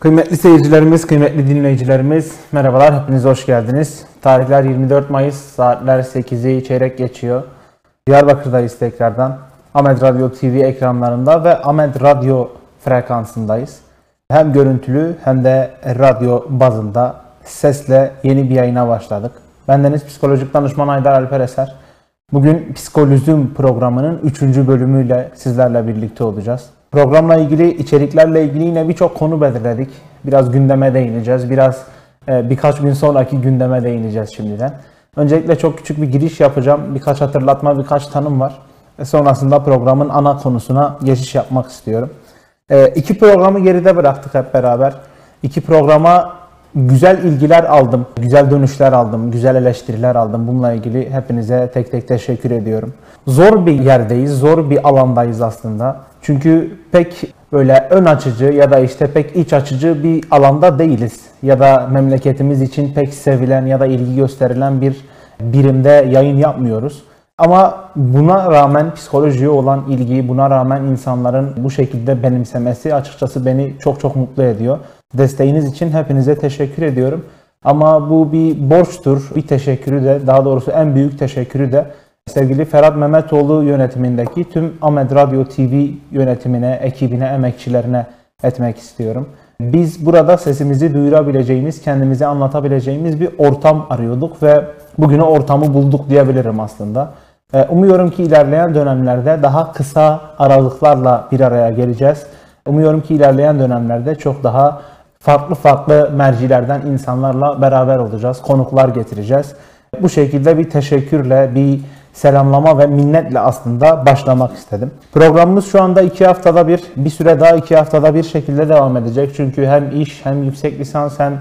Kıymetli seyircilerimiz, kıymetli dinleyicilerimiz merhabalar, hepiniz hoş geldiniz. Tarihler 24 Mayıs, saatler 8'i çeyrek geçiyor. Diyarbakır'dayız tekrardan. Ahmet Radyo TV ekranlarında ve Ahmet Radyo frekansındayız. Hem görüntülü hem de radyo bazında sesle yeni bir yayına başladık. Bendeniz psikolojik danışman Aydar Alper Eser. Bugün Psikolojim programının 3. bölümüyle sizlerle birlikte olacağız. Programla ilgili, içeriklerle ilgili yine birçok konu belirledik. Biraz gündeme değineceğiz. Biraz e, birkaç gün sonraki gündeme değineceğiz şimdiden. Öncelikle çok küçük bir giriş yapacağım. Birkaç hatırlatma, birkaç tanım var. E, sonrasında programın ana konusuna geçiş yapmak istiyorum. E, iki programı geride bıraktık hep beraber. İki programa güzel ilgiler aldım, güzel dönüşler aldım, güzel eleştiriler aldım. Bununla ilgili hepinize tek tek teşekkür ediyorum. Zor bir yerdeyiz, zor bir alandayız aslında. Çünkü pek böyle ön açıcı ya da işte pek iç açıcı bir alanda değiliz. Ya da memleketimiz için pek sevilen ya da ilgi gösterilen bir birimde yayın yapmıyoruz. Ama buna rağmen psikolojiye olan ilgi, buna rağmen insanların bu şekilde benimsemesi açıkçası beni çok çok mutlu ediyor. Desteğiniz için hepinize teşekkür ediyorum. Ama bu bir borçtur. Bir teşekkürü de, daha doğrusu en büyük teşekkürü de sevgili Ferhat Mehmetoğlu yönetimindeki tüm Ahmet Radyo TV yönetimine, ekibine, emekçilerine etmek istiyorum. Biz burada sesimizi duyurabileceğimiz, kendimizi anlatabileceğimiz bir ortam arıyorduk ve bugün o ortamı bulduk diyebilirim aslında. Ee, Umuyorum ki ilerleyen dönemlerde daha kısa aralıklarla bir araya geleceğiz. Umuyorum ki ilerleyen dönemlerde çok daha farklı farklı mercilerden insanlarla beraber olacağız, konuklar getireceğiz. Bu şekilde bir teşekkürle, bir selamlama ve minnetle aslında başlamak istedim. Programımız şu anda iki haftada bir, bir süre daha iki haftada bir şekilde devam edecek. Çünkü hem iş hem yüksek lisans hem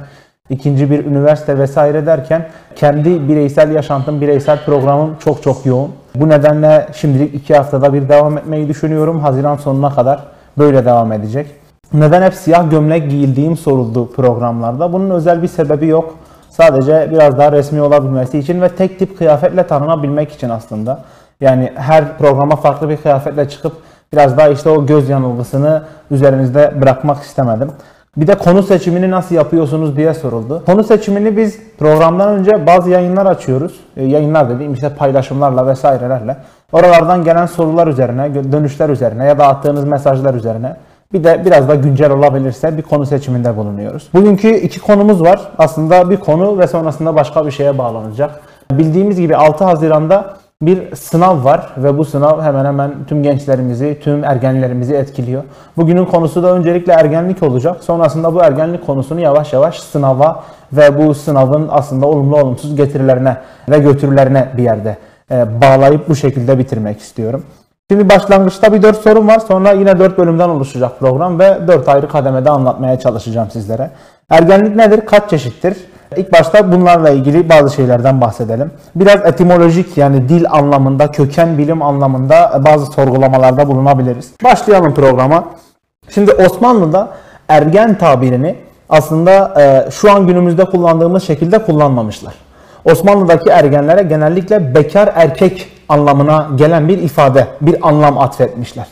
ikinci bir üniversite vesaire derken kendi bireysel yaşantım, bireysel programım çok çok yoğun. Bu nedenle şimdilik iki haftada bir devam etmeyi düşünüyorum. Haziran sonuna kadar böyle devam edecek. Neden hep siyah gömlek giyildiğim soruldu programlarda. Bunun özel bir sebebi yok. Sadece biraz daha resmi olabilmesi için ve tek tip kıyafetle tanınabilmek için aslında. Yani her programa farklı bir kıyafetle çıkıp biraz daha işte o göz yanılgısını üzerinizde bırakmak istemedim. Bir de konu seçimini nasıl yapıyorsunuz diye soruldu. Konu seçimini biz programdan önce bazı yayınlar açıyoruz. E, yayınlar dediğim işte paylaşımlarla vesairelerle. Oralardan gelen sorular üzerine, dönüşler üzerine ya da attığınız mesajlar üzerine bir de biraz da güncel olabilirse bir konu seçiminde bulunuyoruz. Bugünkü iki konumuz var. Aslında bir konu ve sonrasında başka bir şeye bağlanacak. Bildiğimiz gibi 6 Haziran'da bir sınav var ve bu sınav hemen hemen tüm gençlerimizi, tüm ergenlerimizi etkiliyor. Bugünün konusu da öncelikle ergenlik olacak. Sonrasında bu ergenlik konusunu yavaş yavaş sınava ve bu sınavın aslında olumlu olumsuz getirilerine ve götürülerine bir yerde e, bağlayıp bu şekilde bitirmek istiyorum. Şimdi başlangıçta bir 4 sorum var. Sonra yine 4 bölümden oluşacak program ve 4 ayrı kademede anlatmaya çalışacağım sizlere. Ergenlik nedir? Kaç çeşittir? İlk başta bunlarla ilgili bazı şeylerden bahsedelim. Biraz etimolojik yani dil anlamında, köken bilim anlamında bazı sorgulamalarda bulunabiliriz. Başlayalım programa. Şimdi Osmanlı'da ergen tabirini aslında e, şu an günümüzde kullandığımız şekilde kullanmamışlar. Osmanlı'daki ergenlere genellikle bekar erkek anlamına gelen bir ifade, bir anlam atfetmişler.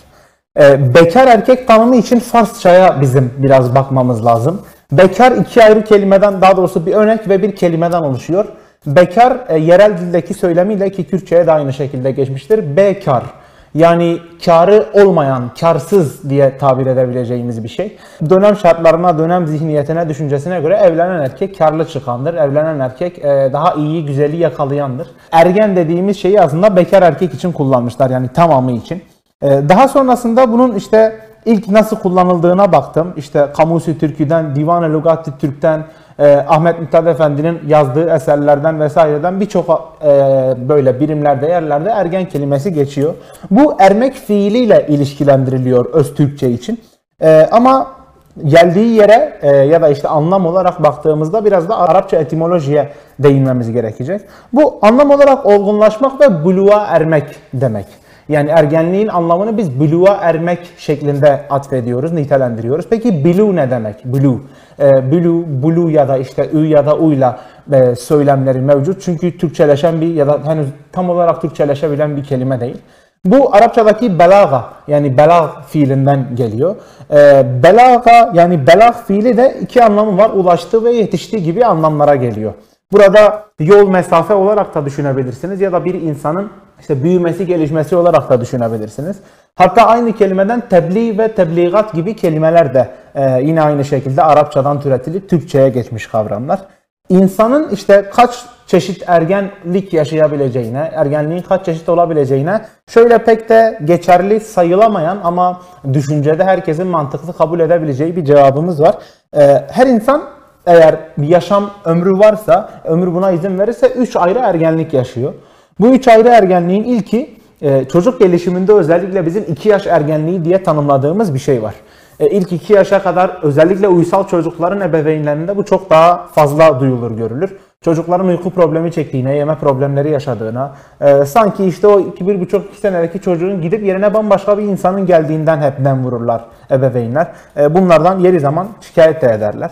Ee, bekar erkek tanımı için Farsçaya bizim biraz bakmamız lazım. Bekar iki ayrı kelimeden, daha doğrusu bir örnek ve bir kelimeden oluşuyor. Bekar e, yerel dildeki söylemiyle ki Kürtçe'ye de aynı şekilde geçmiştir. Bekar yani karı olmayan, karsız diye tabir edebileceğimiz bir şey. Dönem şartlarına, dönem zihniyetine, düşüncesine göre evlenen erkek karlı çıkandır. Evlenen erkek e, daha iyi, güzeli yakalayandır. Ergen dediğimiz şeyi aslında bekar erkek için kullanmışlar yani tamamı için. E, daha sonrasında bunun işte ilk nasıl kullanıldığına baktım. İşte Kamusi Türkü'den, Divan-ı Lugati Türk'ten, e, Ahmet Mithat Efendi'nin yazdığı eserlerden vesaireden birçok e, böyle birimlerde yerlerde ergen kelimesi geçiyor. Bu ermek fiiliyle ilişkilendiriliyor öz Türkçe için. E, ama geldiği yere e, ya da işte anlam olarak baktığımızda biraz da Arapça etimolojiye değinmemiz gerekecek. Bu anlam olarak olgunlaşmak ve buluğa ermek demek. Yani ergenliğin anlamını biz buluğa ermek şeklinde atfediyoruz, nitelendiriyoruz. Peki bulu ne demek? Bulu. E, bulu, bulu ya da işte ü ya da uyla e, söylemleri mevcut. Çünkü Türkçeleşen bir ya da henüz tam olarak Türkçeleşebilen bir kelime değil. Bu Arapçadaki belaga yani belag fiilinden geliyor. E, belaga yani belag fiili de iki anlamı var. Ulaştığı ve yetiştiği gibi anlamlara geliyor. Burada yol mesafe olarak da düşünebilirsiniz ya da bir insanın işte büyümesi, gelişmesi olarak da düşünebilirsiniz. Hatta aynı kelimeden tebliğ ve tebliğat gibi kelimeler de e, yine aynı şekilde Arapçadan türetilip Türkçe'ye geçmiş kavramlar. İnsanın işte kaç çeşit ergenlik yaşayabileceğine, ergenliğin kaç çeşit olabileceğine şöyle pek de geçerli sayılamayan ama düşüncede herkesin mantıklı kabul edebileceği bir cevabımız var. E, her insan eğer bir yaşam ömrü varsa, ömür buna izin verirse 3 ayrı ergenlik yaşıyor. Bu 3 ayrı ergenliğin ilki e, çocuk gelişiminde özellikle bizim 2 yaş ergenliği diye tanımladığımız bir şey var. E, ilk 2 yaşa kadar özellikle uysal çocukların ebeveynlerinde bu çok daha fazla duyulur, görülür. Çocukların uyku problemi çektiğine, yeme problemleri yaşadığına, e, sanki işte o 2-1,5-2 senedeki çocuğun gidip yerine bambaşka bir insanın geldiğinden hep dem vururlar ebeveynler. E, bunlardan yeri zaman şikayet de ederler.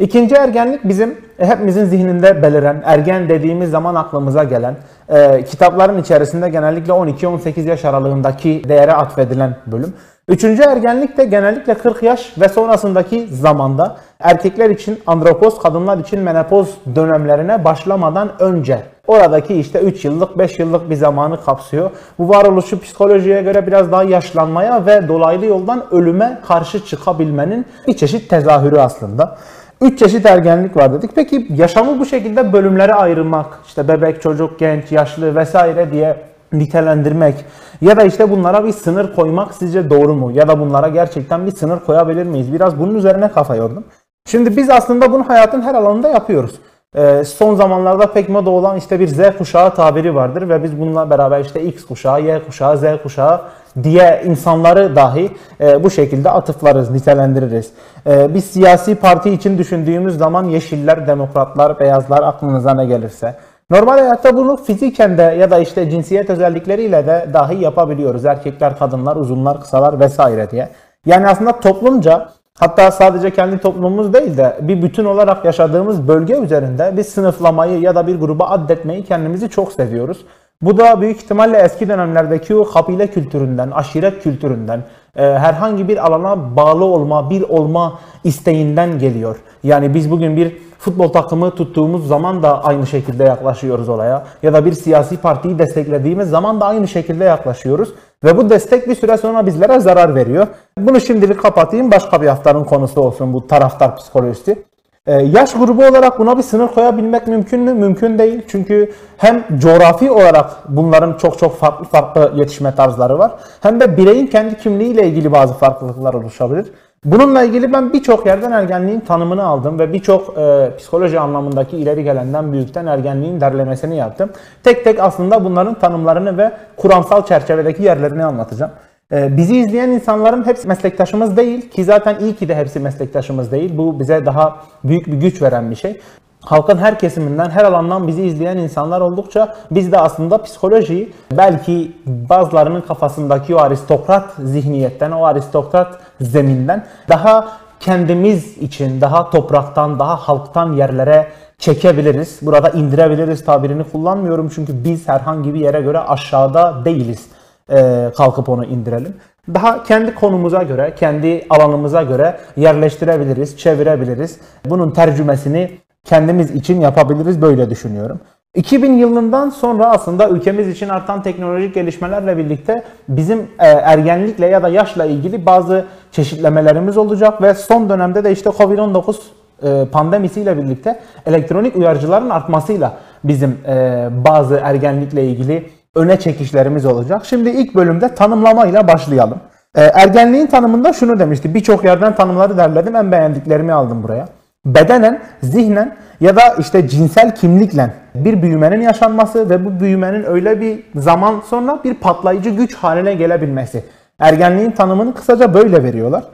İkinci ergenlik bizim e, hepimizin zihninde beliren, ergen dediğimiz zaman aklımıza gelen, e, kitapların içerisinde genellikle 12-18 yaş aralığındaki değere atfedilen bölüm. Üçüncü ergenlik de genellikle 40 yaş ve sonrasındaki zamanda erkekler için andropoz, kadınlar için menopoz dönemlerine başlamadan önce oradaki işte 3 yıllık 5 yıllık bir zamanı kapsıyor. Bu varoluşu psikolojiye göre biraz daha yaşlanmaya ve dolaylı yoldan ölüme karşı çıkabilmenin bir çeşit tezahürü aslında. Üç çeşit ergenlik var dedik. Peki yaşamı bu şekilde bölümlere ayırmak, işte bebek, çocuk, genç, yaşlı vesaire diye nitelendirmek ya da işte bunlara bir sınır koymak sizce doğru mu? Ya da bunlara gerçekten bir sınır koyabilir miyiz? Biraz bunun üzerine kafa yordum. Şimdi biz aslında bunu hayatın her alanında yapıyoruz. Ee, son zamanlarda pek moda olan işte bir Z kuşağı tabiri vardır ve biz bununla beraber işte X kuşağı, Y kuşağı, Z kuşağı diye insanları dahi e, bu şekilde atıflarız, nitelendiririz. E, biz siyasi parti için düşündüğümüz zaman yeşiller, demokratlar, beyazlar aklınıza ne gelirse. Normal hayatta bunu fiziken de ya da işte cinsiyet özellikleriyle de dahi yapabiliyoruz. Erkekler, kadınlar, uzunlar, kısalar vesaire diye. Yani aslında toplumca hatta sadece kendi toplumumuz değil de bir bütün olarak yaşadığımız bölge üzerinde bir sınıflamayı ya da bir gruba addetmeyi kendimizi çok seviyoruz. Bu da büyük ihtimalle eski dönemlerdeki o kabile kültüründen, aşiret kültüründen, e, herhangi bir alana bağlı olma, bir olma isteğinden geliyor. Yani biz bugün bir futbol takımı tuttuğumuz zaman da aynı şekilde yaklaşıyoruz olaya. Ya da bir siyasi partiyi desteklediğimiz zaman da aynı şekilde yaklaşıyoruz. Ve bu destek bir süre sonra bizlere zarar veriyor. Bunu şimdilik kapatayım. Başka bir haftanın konusu olsun bu taraftar psikolojisi. Ee, yaş grubu olarak buna bir sınır koyabilmek mümkün mü? Mümkün değil. Çünkü hem coğrafi olarak bunların çok çok farklı farklı yetişme tarzları var. Hem de bireyin kendi kimliğiyle ilgili bazı farklılıklar oluşabilir. Bununla ilgili ben birçok yerden ergenliğin tanımını aldım ve birçok e, psikoloji anlamındaki ileri gelenden büyükten ergenliğin derlemesini yaptım. Tek tek aslında bunların tanımlarını ve kuramsal çerçevedeki yerlerini anlatacağım. E, bizi izleyen insanların hepsi meslektaşımız değil ki zaten iyi ki de hepsi meslektaşımız değil. Bu bize daha büyük bir güç veren bir şey halkın her kesiminden, her alandan bizi izleyen insanlar oldukça biz de aslında psikolojiyi belki bazılarının kafasındaki o aristokrat zihniyetten, o aristokrat zeminden daha kendimiz için, daha topraktan, daha halktan yerlere çekebiliriz. Burada indirebiliriz tabirini kullanmıyorum çünkü biz herhangi bir yere göre aşağıda değiliz. Ee, kalkıp onu indirelim. Daha kendi konumuza göre, kendi alanımıza göre yerleştirebiliriz, çevirebiliriz. Bunun tercümesini kendimiz için yapabiliriz böyle düşünüyorum. 2000 yılından sonra aslında ülkemiz için artan teknolojik gelişmelerle birlikte bizim e, ergenlikle ya da yaşla ilgili bazı çeşitlemelerimiz olacak ve son dönemde de işte Covid-19 e, pandemisiyle birlikte elektronik uyarıcıların artmasıyla bizim e, bazı ergenlikle ilgili öne çekişlerimiz olacak. Şimdi ilk bölümde tanımlamayla başlayalım. Ergenliğin tanımında şunu demişti. Birçok yerden tanımları derledim. En beğendiklerimi aldım buraya bedenen, zihnen ya da işte cinsel kimlikle bir büyümenin yaşanması ve bu büyümenin öyle bir zaman sonra bir patlayıcı güç haline gelebilmesi. Ergenliğin tanımını kısaca böyle veriyorlar.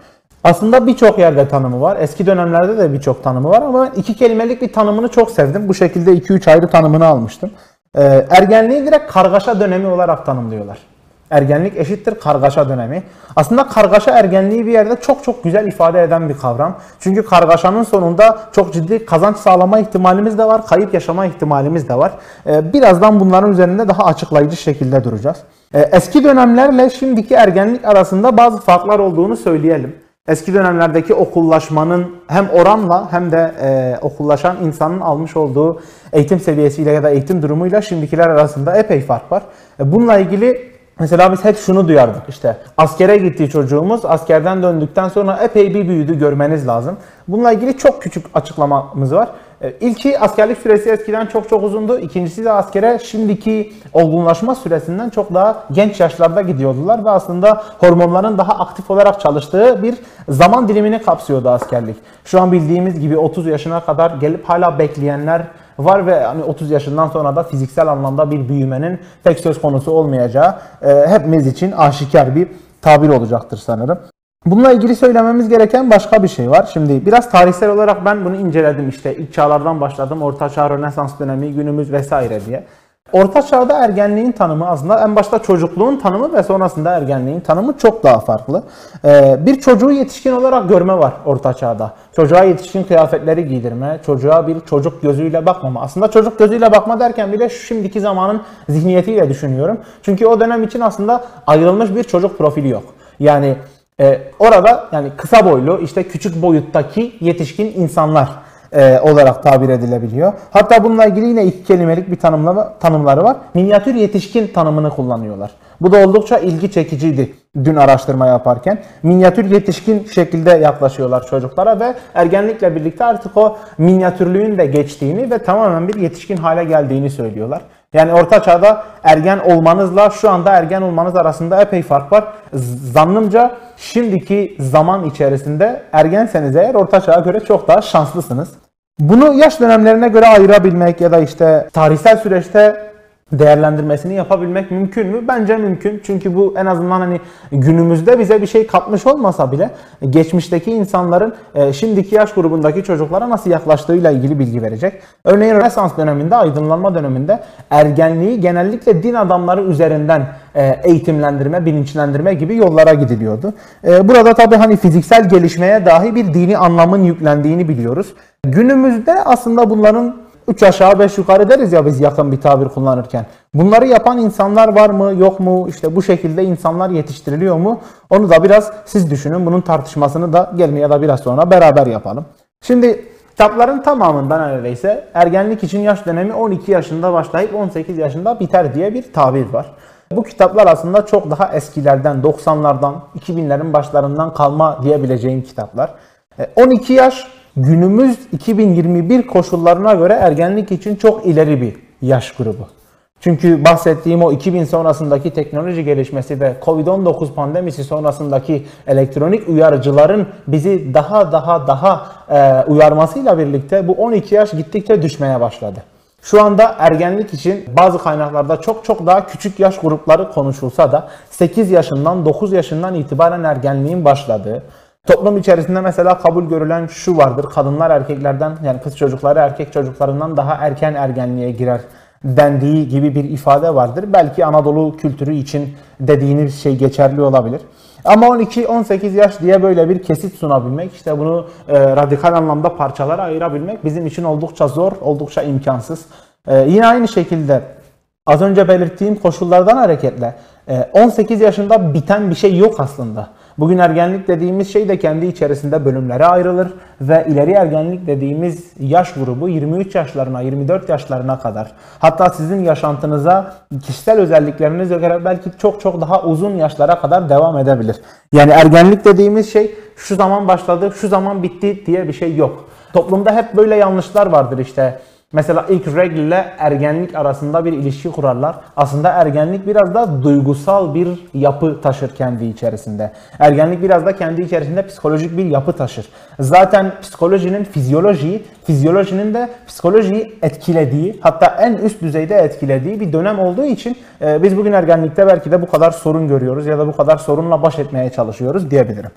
Aslında birçok yerde tanımı var. Eski dönemlerde de birçok tanımı var ama iki kelimelik bir tanımını çok sevdim. Bu şekilde 2-3 ayrı tanımını almıştım. Ee, ergenliği direkt kargaşa dönemi olarak tanımlıyorlar. Ergenlik eşittir kargaşa dönemi. Aslında kargaşa ergenliği bir yerde çok çok güzel ifade eden bir kavram. Çünkü kargaşanın sonunda çok ciddi kazanç sağlama ihtimalimiz de var, kayıp yaşama ihtimalimiz de var. Ee, birazdan bunların üzerinde daha açıklayıcı şekilde duracağız. E, eski dönemlerle şimdiki ergenlik arasında bazı farklar olduğunu söyleyelim. Eski dönemlerdeki okullaşmanın hem oranla hem de e, okullaşan insanın almış olduğu eğitim seviyesiyle ya da eğitim durumuyla şimdikiler arasında epey fark var. E, bununla ilgili Mesela biz hep şunu duyardık işte askere gittiği çocuğumuz askerden döndükten sonra epey bir büyüdü görmeniz lazım. Bununla ilgili çok küçük açıklamamız var. E, ilki askerlik süresi eskiden çok çok uzundu. İkincisi de askere şimdiki olgunlaşma süresinden çok daha genç yaşlarda gidiyordular ve aslında hormonların daha aktif olarak çalıştığı bir zaman dilimini kapsıyordu askerlik. Şu an bildiğimiz gibi 30 yaşına kadar gelip hala bekleyenler var ve hani 30 yaşından sonra da fiziksel anlamda bir büyümenin pek söz konusu olmayacağı e, hepimiz için aşikar bir tabir olacaktır sanırım. Bununla ilgili söylememiz gereken başka bir şey var. Şimdi biraz tarihsel olarak ben bunu inceledim işte ilk çağlardan başladım. Orta Çağ, Rönesans dönemi, günümüz vesaire diye. Orta çağda ergenliğin tanımı aslında en başta çocukluğun tanımı ve sonrasında ergenliğin tanımı çok daha farklı. Ee, bir çocuğu yetişkin olarak görme var orta çağda. Çocuğa yetişkin kıyafetleri giydirme, çocuğa bir çocuk gözüyle bakmama. Aslında çocuk gözüyle bakma derken bile şimdiki zamanın zihniyetiyle düşünüyorum. Çünkü o dönem için aslında ayrılmış bir çocuk profili yok. Yani e, orada yani kısa boylu işte küçük boyuttaki yetişkin insanlar e, olarak tabir edilebiliyor. Hatta bununla ilgili yine iki kelimelik bir tanımlama, tanımları var. Minyatür yetişkin tanımını kullanıyorlar. Bu da oldukça ilgi çekiciydi dün araştırma yaparken. Minyatür yetişkin şekilde yaklaşıyorlar çocuklara ve ergenlikle birlikte artık o minyatürlüğün de geçtiğini ve tamamen bir yetişkin hale geldiğini söylüyorlar. Yani orta çağda ergen olmanızla şu anda ergen olmanız arasında epey fark var. Zannımca şimdiki zaman içerisinde ergenseniz eğer orta çağa göre çok daha şanslısınız. Bunu yaş dönemlerine göre ayırabilmek ya da işte tarihsel süreçte değerlendirmesini yapabilmek mümkün mü? Bence mümkün. Çünkü bu en azından hani günümüzde bize bir şey katmış olmasa bile geçmişteki insanların e, şimdiki yaş grubundaki çocuklara nasıl yaklaştığıyla ilgili bilgi verecek. Örneğin Rönesans döneminde, aydınlanma döneminde ergenliği genellikle din adamları üzerinden e, eğitimlendirme, bilinçlendirme gibi yollara gidiliyordu. E, burada tabii hani fiziksel gelişmeye dahi bir dini anlamın yüklendiğini biliyoruz. Günümüzde aslında bunların 3 aşağı 5 yukarı deriz ya biz yakın bir tabir kullanırken. Bunları yapan insanlar var mı yok mu? İşte bu şekilde insanlar yetiştiriliyor mu? Onu da biraz siz düşünün. Bunun tartışmasını da gelmeye da biraz sonra beraber yapalım. Şimdi kitapların tamamında neredeyse ergenlik için yaş dönemi 12 yaşında başlayıp 18 yaşında biter diye bir tabir var. Bu kitaplar aslında çok daha eskilerden, 90'lardan, 2000'lerin başlarından kalma diyebileceğim kitaplar. 12 e, yaş günümüz 2021 koşullarına göre ergenlik için çok ileri bir yaş grubu. Çünkü bahsettiğim o 2000 sonrasındaki teknoloji gelişmesi ve Covid-19 pandemisi sonrasındaki elektronik uyarıcıların bizi daha daha daha e, uyarmasıyla birlikte bu 12 yaş gittikçe düşmeye başladı. Şu anda ergenlik için bazı kaynaklarda çok çok daha küçük yaş grupları konuşulsa da 8 yaşından 9 yaşından itibaren ergenliğin başladığı, Toplum içerisinde mesela kabul görülen şu vardır. Kadınlar erkeklerden yani kız çocukları erkek çocuklarından daha erken ergenliğe girer dendiği gibi bir ifade vardır. Belki Anadolu kültürü için dediğiniz şey geçerli olabilir. Ama 12-18 yaş diye böyle bir kesit sunabilmek, işte bunu e, radikal anlamda parçalara ayırabilmek bizim için oldukça zor, oldukça imkansız. E, yine aynı şekilde az önce belirttiğim koşullardan hareketle e, 18 yaşında biten bir şey yok aslında. Bugün ergenlik dediğimiz şey de kendi içerisinde bölümlere ayrılır ve ileri ergenlik dediğimiz yaş grubu 23 yaşlarına, 24 yaşlarına kadar hatta sizin yaşantınıza, kişisel özelliklerinize göre belki çok çok daha uzun yaşlara kadar devam edebilir. Yani ergenlik dediğimiz şey şu zaman başladı, şu zaman bitti diye bir şey yok. Toplumda hep böyle yanlışlar vardır işte Mesela ilk regl ile ergenlik arasında bir ilişki kurarlar. Aslında ergenlik biraz da duygusal bir yapı taşır kendi içerisinde. Ergenlik biraz da kendi içerisinde psikolojik bir yapı taşır. Zaten psikolojinin fizyolojiyi, fizyolojinin de psikolojiyi etkilediği, hatta en üst düzeyde etkilediği bir dönem olduğu için e, biz bugün ergenlikte belki de bu kadar sorun görüyoruz ya da bu kadar sorunla baş etmeye çalışıyoruz diyebilirim.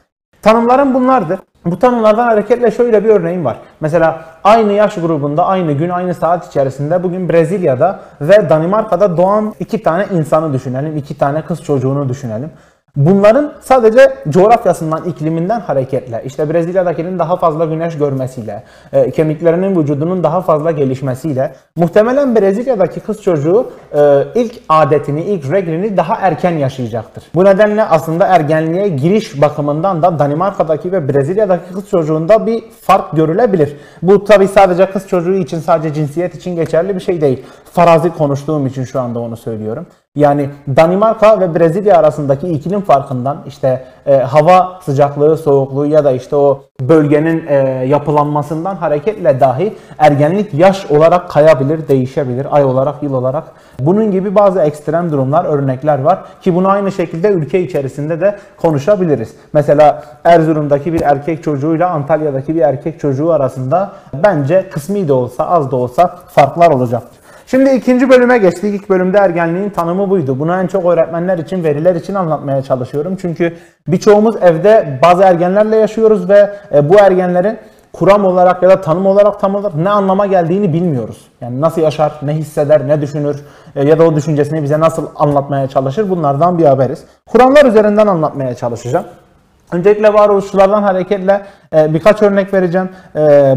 Tanımlarım bunlardır. Bu tanımlardan hareketle şöyle bir örneğim var. Mesela aynı yaş grubunda, aynı gün, aynı saat içerisinde bugün Brezilya'da ve Danimarka'da doğan iki tane insanı düşünelim. iki tane kız çocuğunu düşünelim. Bunların sadece coğrafyasından, ikliminden hareketle, işte Brezilya'dakinin daha fazla güneş görmesiyle, e, kemiklerinin vücudunun daha fazla gelişmesiyle, muhtemelen Brezilya'daki kız çocuğu e, ilk adetini, ilk reglini daha erken yaşayacaktır. Bu nedenle aslında ergenliğe giriş bakımından da Danimarka'daki ve Brezilya'daki kız çocuğunda bir fark görülebilir. Bu tabi sadece kız çocuğu için, sadece cinsiyet için geçerli bir şey değil. Farazi konuştuğum için şu anda onu söylüyorum. Yani Danimarka ve Brezilya arasındaki iklim farkından işte e, hava sıcaklığı, soğukluğu ya da işte o bölgenin e, yapılanmasından hareketle dahi ergenlik yaş olarak kayabilir, değişebilir, ay olarak, yıl olarak. Bunun gibi bazı ekstrem durumlar, örnekler var ki bunu aynı şekilde ülke içerisinde de konuşabiliriz. Mesela Erzurum'daki bir erkek çocuğuyla Antalya'daki bir erkek çocuğu arasında bence kısmi de olsa, az da olsa farklar olacaktır. Şimdi ikinci bölüme geçtik. İlk bölümde ergenliğin tanımı buydu. Bunu en çok öğretmenler için, veriler için anlatmaya çalışıyorum. Çünkü birçoğumuz evde bazı ergenlerle yaşıyoruz ve e, bu ergenlerin kuram olarak ya da tanım olarak tam olarak ne anlama geldiğini bilmiyoruz. Yani nasıl yaşar, ne hisseder, ne düşünür e, ya da o düşüncesini bize nasıl anlatmaya çalışır bunlardan bir haberiz. Kuramlar üzerinden anlatmaya çalışacağım. Öncelikle varoluşçulardan hareketle e, birkaç örnek vereceğim.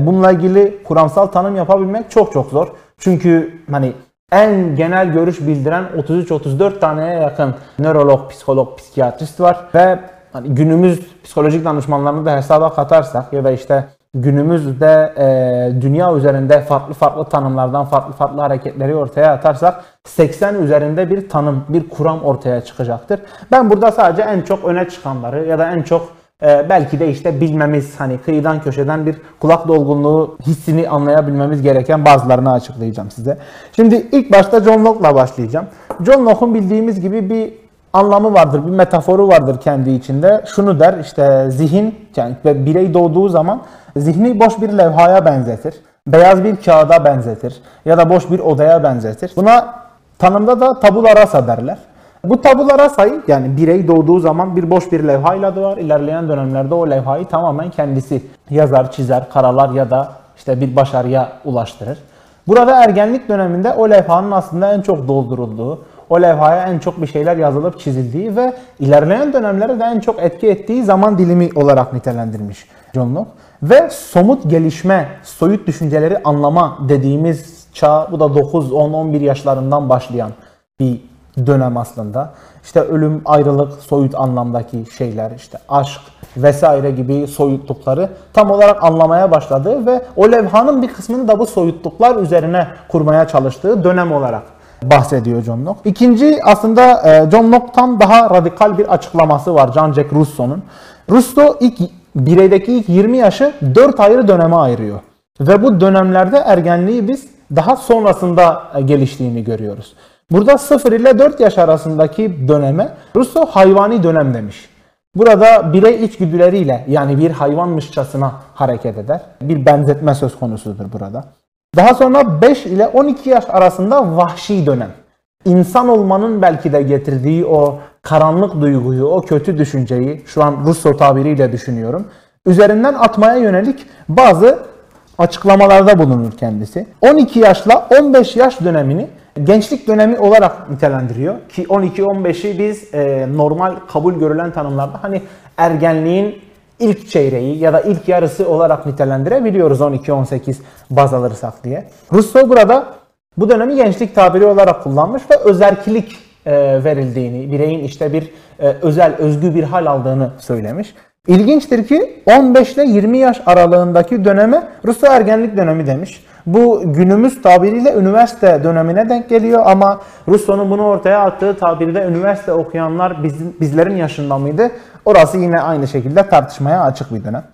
Bununla ilgili kuramsal tanım yapabilmek çok çok zor. Çünkü hani en genel görüş bildiren 33-34 taneye yakın nörolog, psikolog, psikiyatrist var ve hani günümüz psikolojik danışmanlarını da hesaba katarsak ya da işte günümüzde e, dünya üzerinde farklı farklı tanımlardan farklı farklı hareketleri ortaya atarsak 80 üzerinde bir tanım, bir kuram ortaya çıkacaktır. Ben burada sadece en çok öne çıkanları ya da en çok ee, belki de işte bilmemiz hani kıyıdan köşeden bir kulak dolgunluğu hissini anlayabilmemiz gereken bazılarını açıklayacağım size. Şimdi ilk başta John Locke'la başlayacağım. John Locke'un bildiğimiz gibi bir anlamı vardır, bir metaforu vardır kendi içinde. Şunu der işte zihin yani birey doğduğu zaman zihni boş bir levhaya benzetir. Beyaz bir kağıda benzetir ya da boş bir odaya benzetir. Buna tanımda da tabula rasa derler. Bu tabulara sayı yani birey doğduğu zaman bir boş bir levhayla doğar. İlerleyen dönemlerde o levhayı tamamen kendisi yazar, çizer, karalar ya da işte bir başarıya ulaştırır. Burada ergenlik döneminde o levhanın aslında en çok doldurulduğu, o levhaya en çok bir şeyler yazılıp çizildiği ve ilerleyen dönemlere de en çok etki ettiği zaman dilimi olarak nitelendirmiş John Locke. Ve somut gelişme, soyut düşünceleri anlama dediğimiz çağ bu da 9, 10, 11 yaşlarından başlayan bir dönem aslında. İşte ölüm, ayrılık, soyut anlamdaki şeyler, işte aşk vesaire gibi soyutlukları tam olarak anlamaya başladı ve o levhanın bir kısmını da bu soyutluklar üzerine kurmaya çalıştığı dönem olarak bahsediyor John Locke. İkinci aslında e, John Locke'tan daha radikal bir açıklaması var Jean-Jacques Rousseau'nun. Rousseau ilk bireydeki ilk 20 yaşı 4 ayrı döneme ayırıyor. Ve bu dönemlerde ergenliği biz daha sonrasında e, geliştiğini görüyoruz. Burada 0 ile 4 yaş arasındaki döneme Rousseau hayvani dönem demiş. Burada birey içgüdüleriyle yani bir hayvanmışçasına hareket eder. Bir benzetme söz konusudur burada. Daha sonra 5 ile 12 yaş arasında vahşi dönem. İnsan olmanın belki de getirdiği o karanlık duyguyu, o kötü düşünceyi şu an Rousseau tabiriyle düşünüyorum. Üzerinden atmaya yönelik bazı açıklamalarda bulunur kendisi. 12 yaşla 15 yaş dönemini gençlik dönemi olarak nitelendiriyor. Ki 12-15'i biz e, normal kabul görülen tanımlarda hani ergenliğin ilk çeyreği ya da ilk yarısı olarak nitelendirebiliyoruz 12-18 baz alırsak diye. Rousseau burada bu dönemi gençlik tabiri olarak kullanmış ve özerkilik e, verildiğini, bireyin işte bir e, özel, özgü bir hal aldığını söylemiş. İlginçtir ki 15 ile 20 yaş aralığındaki döneme Rousseau ergenlik dönemi demiş. Bu günümüz tabiriyle üniversite dönemine denk geliyor ama Rousseau'nun bunu ortaya attığı tabirde üniversite okuyanlar biz, bizlerin yaşında mıydı? Orası yine aynı şekilde tartışmaya açık bir dönem.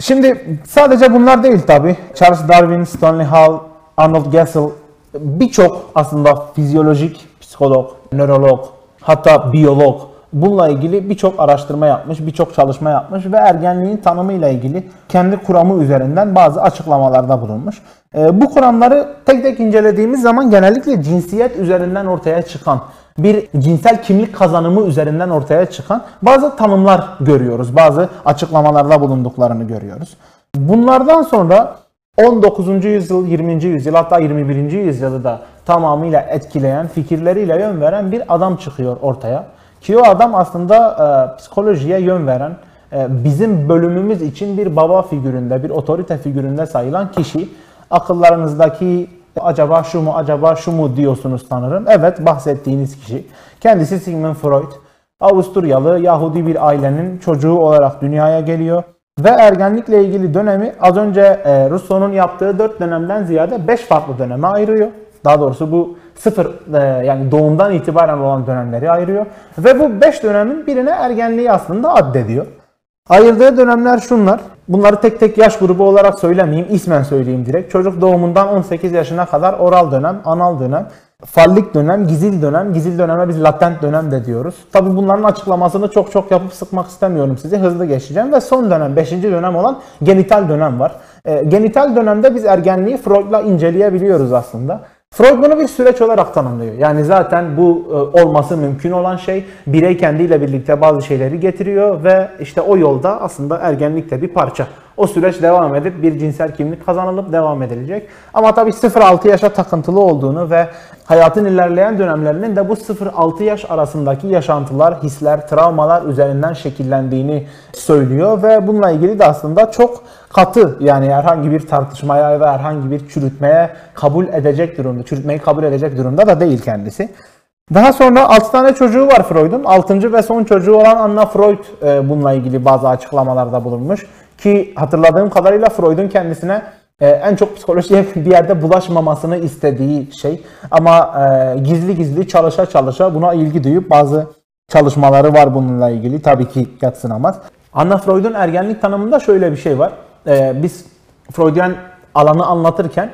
Şimdi sadece bunlar değil tabi. Charles Darwin, Stanley Hall, Arnold Gessel birçok aslında fizyolojik, psikolog, nörolog, hatta biyolog bununla ilgili birçok araştırma yapmış, birçok çalışma yapmış ve ergenliğin tanımıyla ilgili kendi kuramı üzerinden bazı açıklamalarda bulunmuş. Ee, bu kuramları tek tek incelediğimiz zaman genellikle cinsiyet üzerinden ortaya çıkan bir cinsel kimlik kazanımı üzerinden ortaya çıkan bazı tanımlar görüyoruz. Bazı açıklamalarda bulunduklarını görüyoruz. Bunlardan sonra 19. yüzyıl, 20. yüzyıl hatta 21. yüzyılı da tamamıyla etkileyen, fikirleriyle yön veren bir adam çıkıyor ortaya. Ki o adam aslında e, psikolojiye yön veren, e, bizim bölümümüz için bir baba figüründe, bir otorite figüründe sayılan kişi. Akıllarınızdaki acaba şu mu, acaba şu mu diyorsunuz sanırım. Evet bahsettiğiniz kişi. Kendisi Sigmund Freud. Avusturyalı Yahudi bir ailenin çocuğu olarak dünyaya geliyor. Ve ergenlikle ilgili dönemi az önce e, Rousseau'nun yaptığı 4 dönemden ziyade 5 farklı döneme ayırıyor. Daha doğrusu bu sıfır e, yani doğumdan itibaren olan dönemleri ayırıyor. Ve bu 5 dönemin birine ergenliği aslında addediyor. Ayırdığı dönemler şunlar. Bunları tek tek yaş grubu olarak söylemeyeyim, ismen söyleyeyim direkt. Çocuk doğumundan 18 yaşına kadar oral dönem, anal dönem, fallik dönem, gizil dönem. Gizil döneme biz latent dönem de diyoruz. Tabi bunların açıklamasını çok çok yapıp sıkmak istemiyorum sizi. Hızlı geçeceğim. Ve son dönem, 5. dönem olan genital dönem var. E, genital dönemde biz ergenliği Freud'la inceleyebiliyoruz aslında. Freud bunu bir süreç olarak tanımlıyor. Yani zaten bu e, olması mümkün olan şey birey kendiyle birlikte bazı şeyleri getiriyor ve işte o yolda aslında ergenlikte bir parça. O süreç devam edip bir cinsel kimlik kazanılıp devam edilecek. Ama tabii 0-6 yaşa takıntılı olduğunu ve hayatın ilerleyen dönemlerinin de bu 0-6 yaş arasındaki yaşantılar, hisler, travmalar üzerinden şekillendiğini söylüyor ve bununla ilgili de aslında çok katı yani herhangi bir tartışmaya ya da herhangi bir çürütmeye kabul edecek durumda, çürütmeyi kabul edecek durumda da değil kendisi. Daha sonra 6 tane çocuğu var Freud'un. 6. ve son çocuğu olan Anna Freud e, bununla ilgili bazı açıklamalarda bulunmuş. Ki hatırladığım kadarıyla Freud'un kendisine e, en çok psikolojiye bir yerde bulaşmamasını istediği şey. Ama e, gizli gizli çalışa çalışa buna ilgi duyup bazı çalışmaları var bununla ilgili. Tabii ki yatsınamaz. Anna Freud'un ergenlik tanımında şöyle bir şey var. E, biz Freudian alanı anlatırken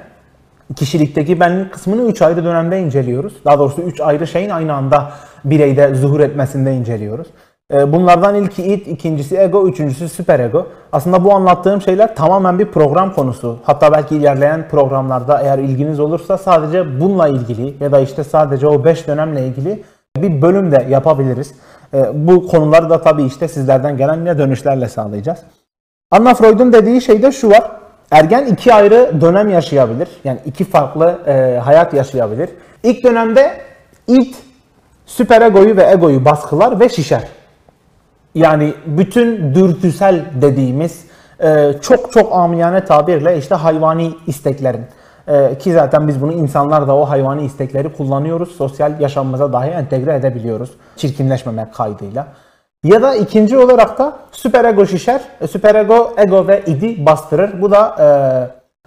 kişilikteki benlik kısmını 3 ayrı dönemde inceliyoruz. Daha doğrusu 3 ayrı şeyin aynı anda bireyde zuhur etmesinde inceliyoruz. Ee, bunlardan ilki id, ikincisi ego, üçüncüsü süper ego. Aslında bu anlattığım şeyler tamamen bir program konusu. Hatta belki ilerleyen programlarda eğer ilginiz olursa sadece bununla ilgili ya da işte sadece o 5 dönemle ilgili bir bölüm de yapabiliriz. Ee, bu konuları da tabii işte sizlerden gelen ne dönüşlerle sağlayacağız. Anna Freud'un dediği şey de şu var. Ergen iki ayrı dönem yaşayabilir. Yani iki farklı e, hayat yaşayabilir. İlk dönemde id süperegoyu ve egoyu baskılar ve şişer. Yani bütün dürtüsel dediğimiz e, çok çok amiyane tabirle işte hayvani isteklerin e, ki zaten biz bunu insanlar da o hayvani istekleri kullanıyoruz. Sosyal yaşamımıza dahi entegre edebiliyoruz. Çirkinleşmemek kaydıyla. Ya da ikinci olarak da süperego şişer. E, süperego ego ve idi bastırır. Bu da e,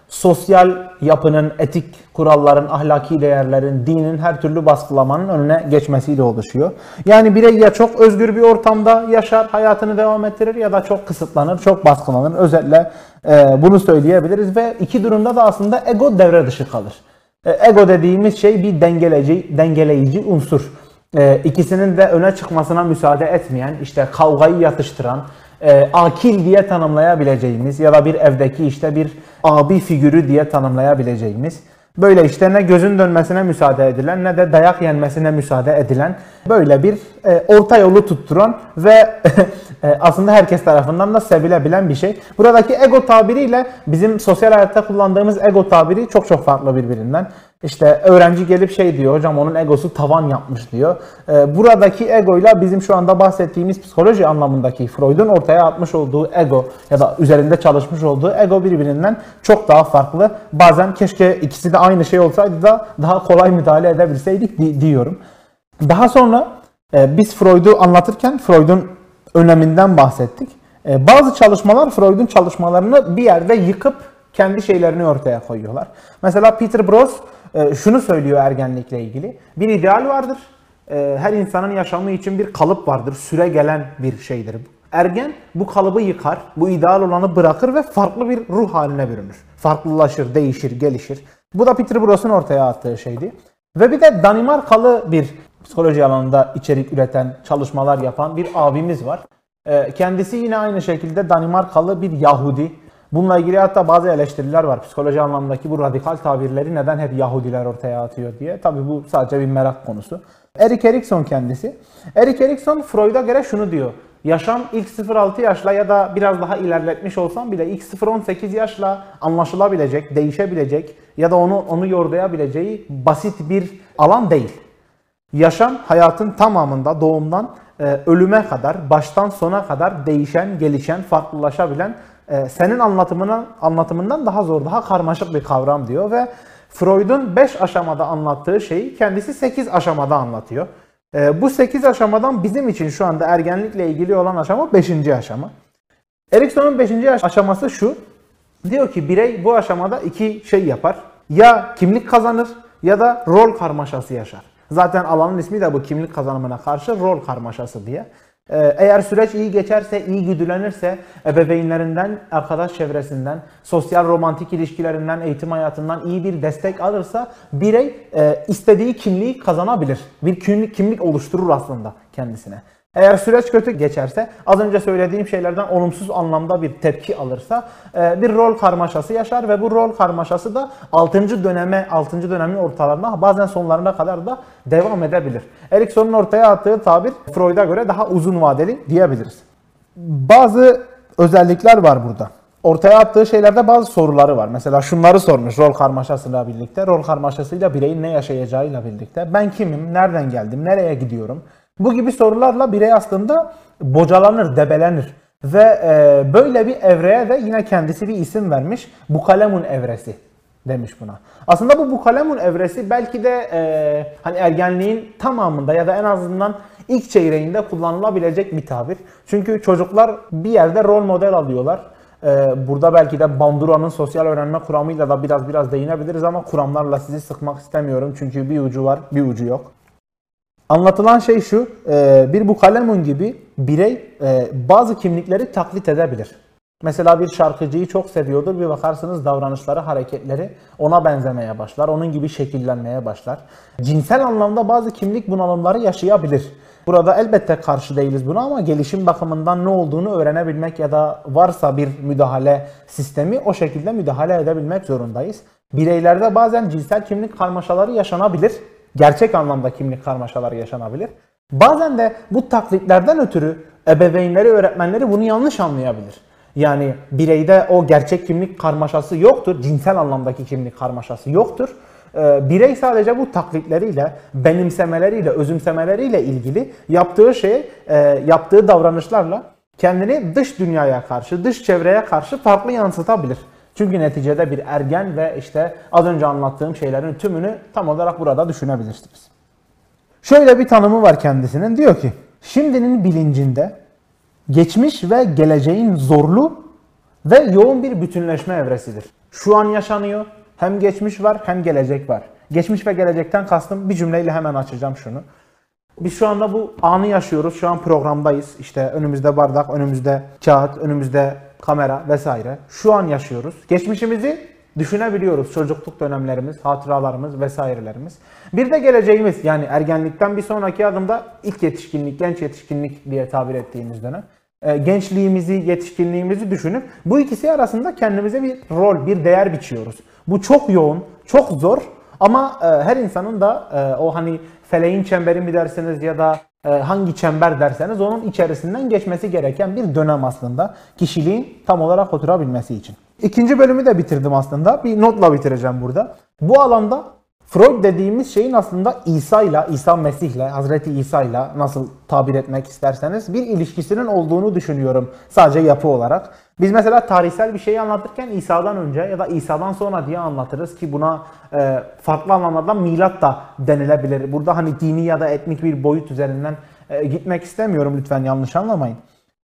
sosyal yapının, etik kuralların, ahlaki değerlerin, dinin her türlü baskılamanın önüne geçmesiyle oluşuyor. Yani birey ya çok özgür bir ortamda yaşar, hayatını devam ettirir ya da çok kısıtlanır, çok baskılanır. Özetle e, bunu söyleyebiliriz ve iki durumda da aslında ego devre dışı kalır. E, ego dediğimiz şey bir dengeleyici, dengeleyici unsur. E, ikisinin de öne çıkmasına müsaade etmeyen, işte kavgayı yatıştıran, e, akil diye tanımlayabileceğimiz ya da bir evdeki işte bir abi figürü diye tanımlayabileceğimiz böyle işte ne gözün dönmesine müsaade edilen ne de dayak yenmesine müsaade edilen böyle bir e, orta yolu tutturan ve e, aslında herkes tarafından da sevilebilen bir şey. Buradaki ego tabiriyle bizim sosyal hayatta kullandığımız ego tabiri çok çok farklı birbirinden. İşte öğrenci gelip şey diyor, hocam onun egosu tavan yapmış diyor. Ee, buradaki egoyla bizim şu anda bahsettiğimiz psikoloji anlamındaki Freud'un ortaya atmış olduğu ego ya da üzerinde çalışmış olduğu ego birbirinden çok daha farklı. Bazen keşke ikisi de aynı şey olsaydı da daha kolay müdahale edebilseydik di- diyorum. Daha sonra e, biz Freud'u anlatırken Freud'un öneminden bahsettik. E, bazı çalışmalar Freud'un çalışmalarını bir yerde yıkıp kendi şeylerini ortaya koyuyorlar. Mesela Peter Bros e, şunu söylüyor ergenlikle ilgili. Bir ideal vardır. E, her insanın yaşamı için bir kalıp vardır. Süre gelen bir şeydir. Ergen bu kalıbı yıkar, bu ideal olanı bırakır ve farklı bir ruh haline bürünür. Farklılaşır, değişir, gelişir. Bu da Peter Bros'un ortaya attığı şeydi. Ve bir de Danimarkalı bir psikoloji alanında içerik üreten, çalışmalar yapan bir abimiz var. E, kendisi yine aynı şekilde Danimarkalı bir Yahudi. Bununla ilgili hatta bazı eleştiriler var. Psikoloji anlamındaki bu radikal tabirleri neden hep Yahudiler ortaya atıyor diye. Tabi bu sadece bir merak konusu. Erik Erikson kendisi. Erik Erikson Freud'a göre şunu diyor. Yaşam ilk 0-6 yaşla ya da biraz daha ilerletmiş olsam bile ilk 0-18 yaşla anlaşılabilecek, değişebilecek ya da onu onu yordayabileceği basit bir alan değil. Yaşam hayatın tamamında doğumdan e, ölüme kadar, baştan sona kadar değişen, gelişen, farklılaşabilen senin anlatımından anlatımından daha zor, daha karmaşık bir kavram diyor ve Freud'un 5 aşamada anlattığı şeyi kendisi 8 aşamada anlatıyor. E, bu 8 aşamadan bizim için şu anda ergenlikle ilgili olan aşama 5. aşama. Erikson'un 5. aşaması şu. Diyor ki birey bu aşamada iki şey yapar. Ya kimlik kazanır ya da rol karmaşası yaşar. Zaten alanın ismi de bu kimlik kazanımına karşı rol karmaşası diye. Ee, Eğer süreç iyi geçerse, iyi güdülenirse, ebeveynlerinden, arkadaş çevresinden, sosyal romantik ilişkilerinden, eğitim hayatından iyi bir destek alırsa birey e, istediği kimliği kazanabilir. Bir kimlik, kimlik oluşturur aslında kendisine. Eğer süreç kötü geçerse, az önce söylediğim şeylerden olumsuz anlamda bir tepki alırsa e, bir rol karmaşası yaşar ve bu rol karmaşası da 6. döneme, 6. dönemin ortalarına bazen sonlarına kadar da devam edebilir. Erikson'un ortaya attığı tabir Freud'a göre daha uzun vadeli diyebiliriz. Bazı özellikler var burada. Ortaya attığı şeylerde bazı soruları var. Mesela şunları sormuş rol karmaşasıyla birlikte. Rol karmaşasıyla bireyin ne yaşayacağıyla birlikte. Ben kimim? Nereden geldim? Nereye gidiyorum? Bu gibi sorularla birey aslında bocalanır, debelenir. Ve e, böyle bir evreye de yine kendisi bir isim vermiş. Bukalemun evresi demiş buna. Aslında bu Bukalemun evresi belki de e, hani ergenliğin tamamında ya da en azından ilk çeyreğinde kullanılabilecek bir tabir. Çünkü çocuklar bir yerde rol model alıyorlar. E, burada belki de Bandura'nın sosyal öğrenme kuramıyla da biraz biraz değinebiliriz ama kuramlarla sizi sıkmak istemiyorum. Çünkü bir ucu var, bir ucu yok. Anlatılan şey şu, e, bir bukalemun gibi birey e, bazı kimlikleri taklit edebilir. Mesela bir şarkıcıyı çok seviyordur, bir bakarsınız davranışları, hareketleri ona benzemeye başlar, onun gibi şekillenmeye başlar. Cinsel anlamda bazı kimlik bunalımları yaşayabilir. Burada elbette karşı değiliz buna ama gelişim bakımından ne olduğunu öğrenebilmek ya da varsa bir müdahale sistemi o şekilde müdahale edebilmek zorundayız. Bireylerde bazen cinsel kimlik karmaşaları yaşanabilir gerçek anlamda kimlik karmaşaları yaşanabilir. Bazen de bu taklitlerden ötürü ebeveynleri, öğretmenleri bunu yanlış anlayabilir. Yani bireyde o gerçek kimlik karmaşası yoktur, cinsel anlamdaki kimlik karmaşası yoktur. Ee, birey sadece bu taklitleriyle, benimsemeleriyle, özümsemeleriyle ilgili yaptığı şey, e, yaptığı davranışlarla kendini dış dünyaya karşı, dış çevreye karşı farklı yansıtabilir. Çünkü neticede bir ergen ve işte az önce anlattığım şeylerin tümünü tam olarak burada düşünebilirsiniz. Şöyle bir tanımı var kendisinin. Diyor ki, şimdinin bilincinde geçmiş ve geleceğin zorlu ve yoğun bir bütünleşme evresidir. Şu an yaşanıyor. Hem geçmiş var hem gelecek var. Geçmiş ve gelecekten kastım bir cümleyle hemen açacağım şunu. Biz şu anda bu anı yaşıyoruz. Şu an programdayız. İşte önümüzde bardak, önümüzde kağıt, önümüzde kamera vesaire. Şu an yaşıyoruz. Geçmişimizi düşünebiliyoruz. Çocukluk dönemlerimiz, hatıralarımız vesairelerimiz. Bir de geleceğimiz yani ergenlikten bir sonraki adımda ilk yetişkinlik, genç yetişkinlik diye tabir ettiğimiz dönem. E, gençliğimizi, yetişkinliğimizi düşünüp bu ikisi arasında kendimize bir rol, bir değer biçiyoruz. Bu çok yoğun, çok zor ama e, her insanın da e, o hani feleğin çemberi mi dersiniz ya da hangi çember derseniz onun içerisinden geçmesi gereken bir dönem aslında kişiliğin tam olarak oturabilmesi için. İkinci bölümü de bitirdim aslında. Bir notla bitireceğim burada. Bu alanda Freud dediğimiz şeyin aslında İsa ile, İsa Mesih ile, Hazreti İsa ile nasıl tabir etmek isterseniz bir ilişkisinin olduğunu düşünüyorum sadece yapı olarak. Biz mesela tarihsel bir şeyi anlatırken İsa'dan önce ya da İsa'dan sonra diye anlatırız ki buna e, farklı anlamlardan milat da denilebilir. Burada hani dini ya da etnik bir boyut üzerinden e, gitmek istemiyorum lütfen yanlış anlamayın.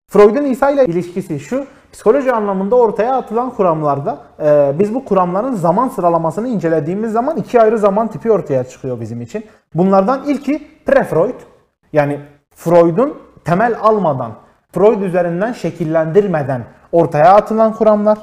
Freud'un İsa ile ilişkisi şu, psikoloji anlamında ortaya atılan kuramlarda e, biz bu kuramların zaman sıralamasını incelediğimiz zaman iki ayrı zaman tipi ortaya çıkıyor bizim için. Bunlardan ilki pre-Freud, yani Freud'un temel almadan, Freud üzerinden şekillendirmeden ortaya atılan kuramlar.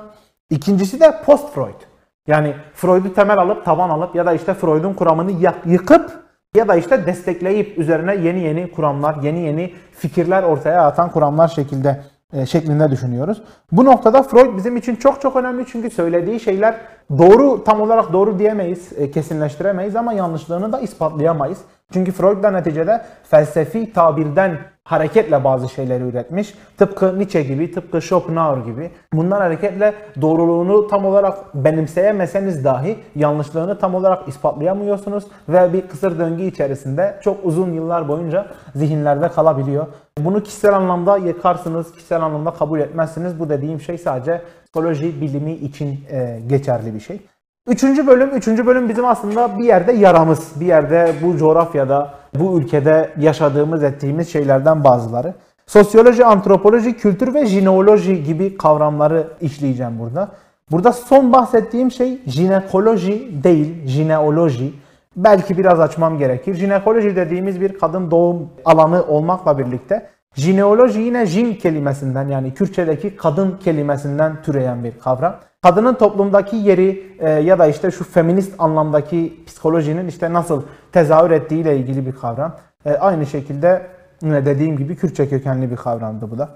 İkincisi de post-Freud. Yani Freud'u temel alıp, taban alıp ya da işte Freud'un kuramını yıkıp ya da işte destekleyip üzerine yeni yeni kuramlar, yeni yeni fikirler ortaya atan kuramlar şekilde e, şeklinde düşünüyoruz. Bu noktada Freud bizim için çok çok önemli çünkü söylediği şeyler doğru tam olarak doğru diyemeyiz, e, kesinleştiremeyiz ama yanlışlığını da ispatlayamayız. Çünkü Freud da neticede felsefi tabirden hareketle bazı şeyleri üretmiş. Tıpkı Nietzsche gibi, tıpkı Schopenhauer gibi. Bunlar hareketle doğruluğunu tam olarak benimseyemeseniz dahi yanlışlığını tam olarak ispatlayamıyorsunuz ve bir kısır döngü içerisinde çok uzun yıllar boyunca zihinlerde kalabiliyor. Bunu kişisel anlamda yıkarsınız, kişisel anlamda kabul etmezsiniz. Bu dediğim şey sadece psikoloji bilimi için e, geçerli bir şey. Üçüncü bölüm, üçüncü bölüm bizim aslında bir yerde yaramız, bir yerde bu coğrafyada, bu ülkede yaşadığımız, ettiğimiz şeylerden bazıları. Sosyoloji, antropoloji, kültür ve jineoloji gibi kavramları işleyeceğim burada. Burada son bahsettiğim şey jinekoloji değil, jineoloji. Belki biraz açmam gerekir. Jinekoloji dediğimiz bir kadın doğum alanı olmakla birlikte jineoloji yine jin kelimesinden yani Kürtçedeki kadın kelimesinden türeyen bir kavram. Kadının toplumdaki yeri e, ya da işte şu feminist anlamdaki psikolojinin işte nasıl tezahür ettiği ile ilgili bir kavram. E, aynı şekilde yine dediğim gibi Kürtçe kökenli bir kavramdı bu da.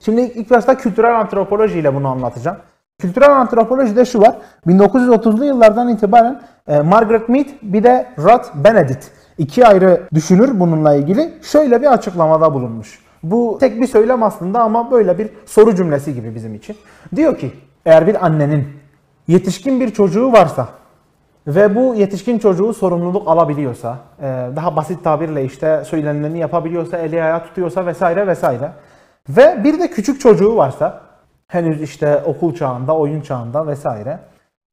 Şimdi ilk başta kültürel antropoloji ile bunu anlatacağım. Kültürel antropolojide şu var. 1930'lu yıllardan itibaren e, Margaret Mead bir de Ruth Benedict iki ayrı düşünür bununla ilgili şöyle bir açıklamada bulunmuş. Bu tek bir söylem aslında ama böyle bir soru cümlesi gibi bizim için. Diyor ki eğer bir annenin yetişkin bir çocuğu varsa ve bu yetişkin çocuğu sorumluluk alabiliyorsa, e, daha basit tabirle işte söylenenlerini yapabiliyorsa, eli ayağı tutuyorsa vesaire vesaire. Ve bir de küçük çocuğu varsa, henüz işte okul çağında, oyun çağında vesaire.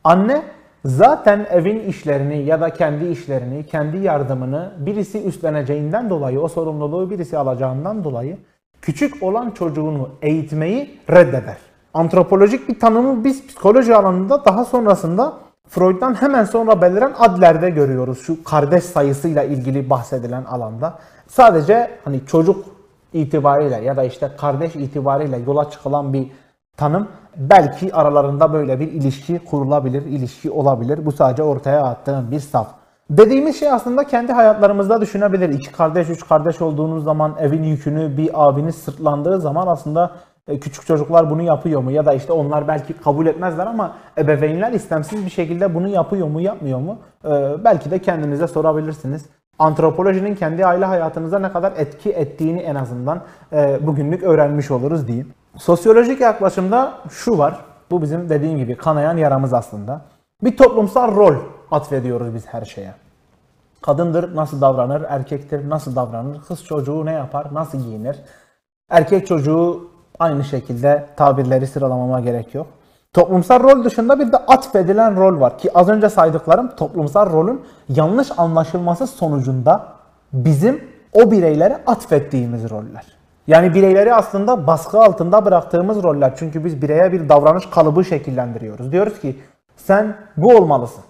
Anne zaten evin işlerini ya da kendi işlerini, kendi yardımını birisi üstleneceğinden dolayı, o sorumluluğu birisi alacağından dolayı küçük olan çocuğunu eğitmeyi reddeder. Antropolojik bir tanımı biz psikoloji alanında daha sonrasında Freud'dan hemen sonra beliren adlerde görüyoruz. Şu kardeş sayısıyla ilgili bahsedilen alanda. Sadece hani çocuk itibariyle ya da işte kardeş itibariyle yola çıkılan bir tanım belki aralarında böyle bir ilişki kurulabilir, ilişki olabilir. Bu sadece ortaya attığım bir saf. Dediğimiz şey aslında kendi hayatlarımızda düşünebilir. İki kardeş, üç kardeş olduğunuz zaman evin yükünü bir abiniz sırtlandığı zaman aslında e, küçük çocuklar bunu yapıyor mu? Ya da işte onlar belki kabul etmezler ama ebeveynler istemsiz bir şekilde bunu yapıyor mu, yapmıyor mu? E, belki de kendinize sorabilirsiniz. Antropolojinin kendi aile hayatınıza ne kadar etki ettiğini en azından e, bugünlük öğrenmiş oluruz diyeyim. Sosyolojik yaklaşımda şu var. Bu bizim dediğim gibi kanayan yaramız aslında. Bir toplumsal rol atfediyoruz biz her şeye. Kadındır nasıl davranır, erkektir nasıl davranır, kız çocuğu ne yapar, nasıl giyinir. Erkek çocuğu aynı şekilde tabirleri sıralamama gerek yok. Toplumsal rol dışında bir de atfedilen rol var ki az önce saydıklarım toplumsal rolün yanlış anlaşılması sonucunda bizim o bireylere atfettiğimiz roller. Yani bireyleri aslında baskı altında bıraktığımız roller. Çünkü biz bireye bir davranış kalıbı şekillendiriyoruz. Diyoruz ki sen bu olmalısın.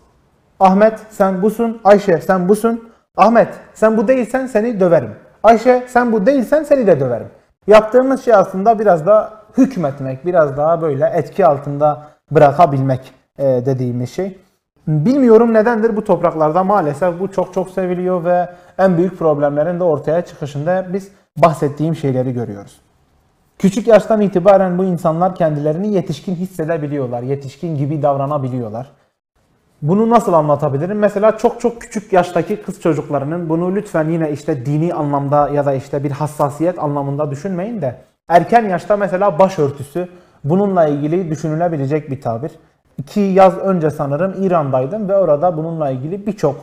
Ahmet sen busun. Ayşe sen busun. Ahmet sen bu değilsen seni döverim. Ayşe sen bu değilsen seni de döverim. Yaptığımız şey aslında biraz da hükmetmek, biraz daha böyle etki altında bırakabilmek e, dediğimiz şey. Bilmiyorum nedendir bu topraklarda maalesef bu çok çok seviliyor ve en büyük problemlerin de ortaya çıkışında biz bahsettiğim şeyleri görüyoruz. Küçük yaştan itibaren bu insanlar kendilerini yetişkin hissedebiliyorlar, yetişkin gibi davranabiliyorlar. Bunu nasıl anlatabilirim? Mesela çok çok küçük yaştaki kız çocuklarının bunu lütfen yine işte dini anlamda ya da işte bir hassasiyet anlamında düşünmeyin de erken yaşta mesela başörtüsü bununla ilgili düşünülebilecek bir tabir. İki yaz önce sanırım İran'daydım ve orada bununla ilgili birçok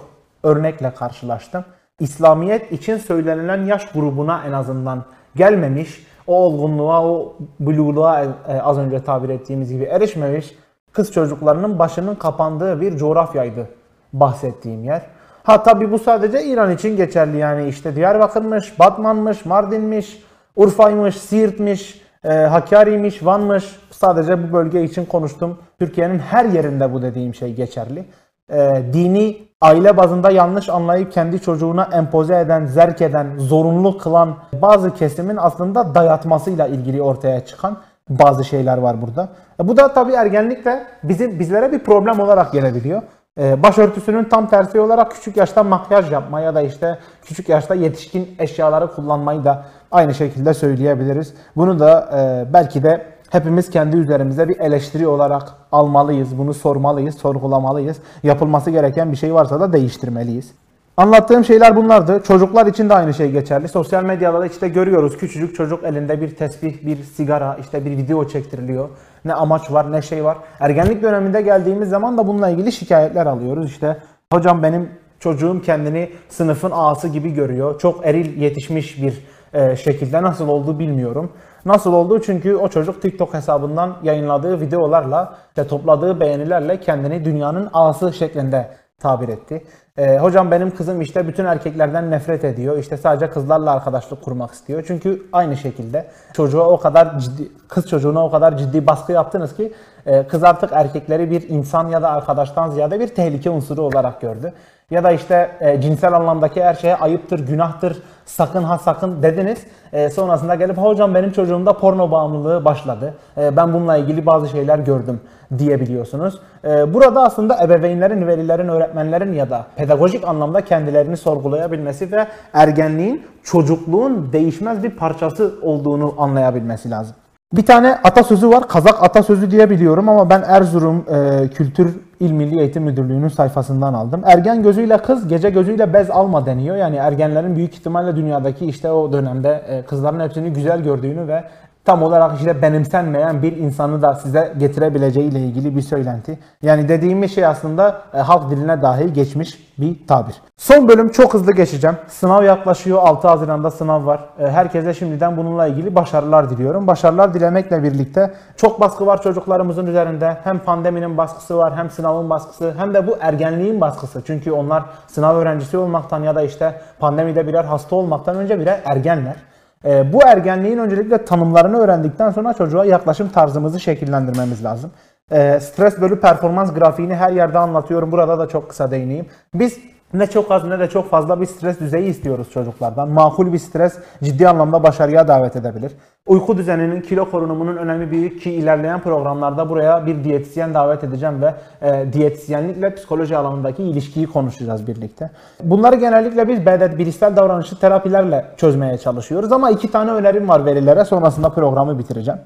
örnekle karşılaştım. İslamiyet için söylenilen yaş grubuna en azından gelmemiş, o olgunluğa, o buluğluğa e, az önce tabir ettiğimiz gibi erişmemiş kız çocuklarının başının kapandığı bir coğrafyaydı bahsettiğim yer. Ha tabi bu sadece İran için geçerli yani işte Diyarbakır'mış, Batman'mış, Mardin'miş, Urfa'ymış, Siirt'miş, e, Hakkari'ymiş, Van'mış. Sadece bu bölge için konuştum. Türkiye'nin her yerinde bu dediğim şey geçerli. E, dini aile bazında yanlış anlayıp kendi çocuğuna empoze eden, zerk eden, zorunlu kılan bazı kesimin aslında dayatmasıyla ilgili ortaya çıkan bazı şeyler var burada. E, bu da tabii ergenlikle bizim bizlere bir problem olarak gelebiliyor. E, başörtüsünün tam tersi olarak küçük yaşta makyaj yapma ya da işte küçük yaşta yetişkin eşyaları kullanmayı da aynı şekilde söyleyebiliriz. Bunu da e, belki de hepimiz kendi üzerimize bir eleştiri olarak almalıyız. Bunu sormalıyız, sorgulamalıyız. Yapılması gereken bir şey varsa da değiştirmeliyiz. Anlattığım şeyler bunlardı. Çocuklar için de aynı şey geçerli. Sosyal medyada da işte görüyoruz küçücük çocuk elinde bir tesbih, bir sigara, işte bir video çektiriliyor. Ne amaç var, ne şey var. Ergenlik döneminde geldiğimiz zaman da bununla ilgili şikayetler alıyoruz. İşte hocam benim çocuğum kendini sınıfın ağası gibi görüyor. Çok eril yetişmiş bir e, şekilde nasıl oldu bilmiyorum. Nasıl oldu? Çünkü o çocuk TikTok hesabından yayınladığı videolarla ve topladığı beğenilerle kendini dünyanın ağası şeklinde tabir etti. Ee, hocam benim kızım işte bütün erkeklerden nefret ediyor. İşte sadece kızlarla arkadaşlık kurmak istiyor. Çünkü aynı şekilde çocuğa o kadar ciddi, kız çocuğuna o kadar ciddi baskı yaptınız ki e, kız artık erkekleri bir insan ya da arkadaştan ziyade bir tehlike unsuru olarak gördü. Ya da işte e, cinsel anlamdaki her şeye ayıptır, günahtır, sakın ha sakın dediniz. E, sonrasında gelip hocam benim çocuğumda porno bağımlılığı başladı. E, ben bununla ilgili bazı şeyler gördüm diyebiliyorsunuz. E, burada aslında ebeveynlerin, velilerin, öğretmenlerin ya da pedagojik anlamda kendilerini sorgulayabilmesi ve ergenliğin çocukluğun değişmez bir parçası olduğunu anlayabilmesi lazım. Bir tane atasözü var. Kazak atasözü diye biliyorum ama ben Erzurum e, Kültür İl Milli Eğitim Müdürlüğü'nün sayfasından aldım. Ergen gözüyle kız, gece gözüyle bez alma deniyor. Yani ergenlerin büyük ihtimalle dünyadaki işte o dönemde e, kızların hepsini güzel gördüğünü ve tam olarak işte benimsenmeyen bir insanı da size getirebileceği ile ilgili bir söylenti. Yani dediğim şey aslında e, halk diline dahi geçmiş bir tabir. Son bölüm çok hızlı geçeceğim. Sınav yaklaşıyor. 6 Haziran'da sınav var. E, herkese şimdiden bununla ilgili başarılar diliyorum. Başarılar dilemekle birlikte çok baskı var çocuklarımızın üzerinde. Hem pandeminin baskısı var, hem sınavın baskısı, hem de bu ergenliğin baskısı. Çünkü onlar sınav öğrencisi olmaktan ya da işte pandemide birer hasta olmaktan önce birer ergenler. E, bu ergenliğin öncelikle tanımlarını öğrendikten sonra çocuğa yaklaşım tarzımızı şekillendirmemiz lazım. E, stres bölü performans grafiğini her yerde anlatıyorum. Burada da çok kısa değineyim. Biz ne çok az ne de çok fazla bir stres düzeyi istiyoruz çocuklardan. Makul bir stres ciddi anlamda başarıya davet edebilir. Uyku düzeninin, kilo korunumunun önemi büyük ki ilerleyen programlarda buraya bir diyetisyen davet edeceğim ve e, diyetisyenlikle psikoloji alanındaki ilişkiyi konuşacağız birlikte. Bunları genellikle biz BDT, bilişsel davranışçı terapilerle çözmeye çalışıyoruz ama iki tane önerim var velilere sonrasında programı bitireceğim.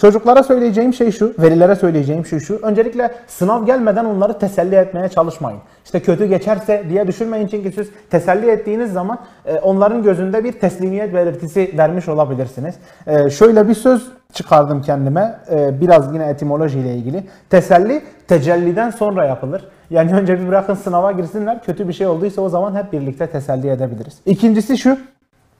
Çocuklara söyleyeceğim şey şu, velilere söyleyeceğim şey şu. Öncelikle sınav gelmeden onları teselli etmeye çalışmayın. İşte kötü geçerse diye düşünmeyin çünkü siz teselli ettiğiniz zaman e, onların gözünde bir teslimiyet belirtisi vermiş olabilirsiniz. E, şöyle bir söz çıkardım kendime, e, biraz yine etimoloji ile ilgili. Teselli tecelliden sonra yapılır. Yani önce bir bırakın sınava girsinler, kötü bir şey olduysa o zaman hep birlikte teselli edebiliriz. İkincisi şu,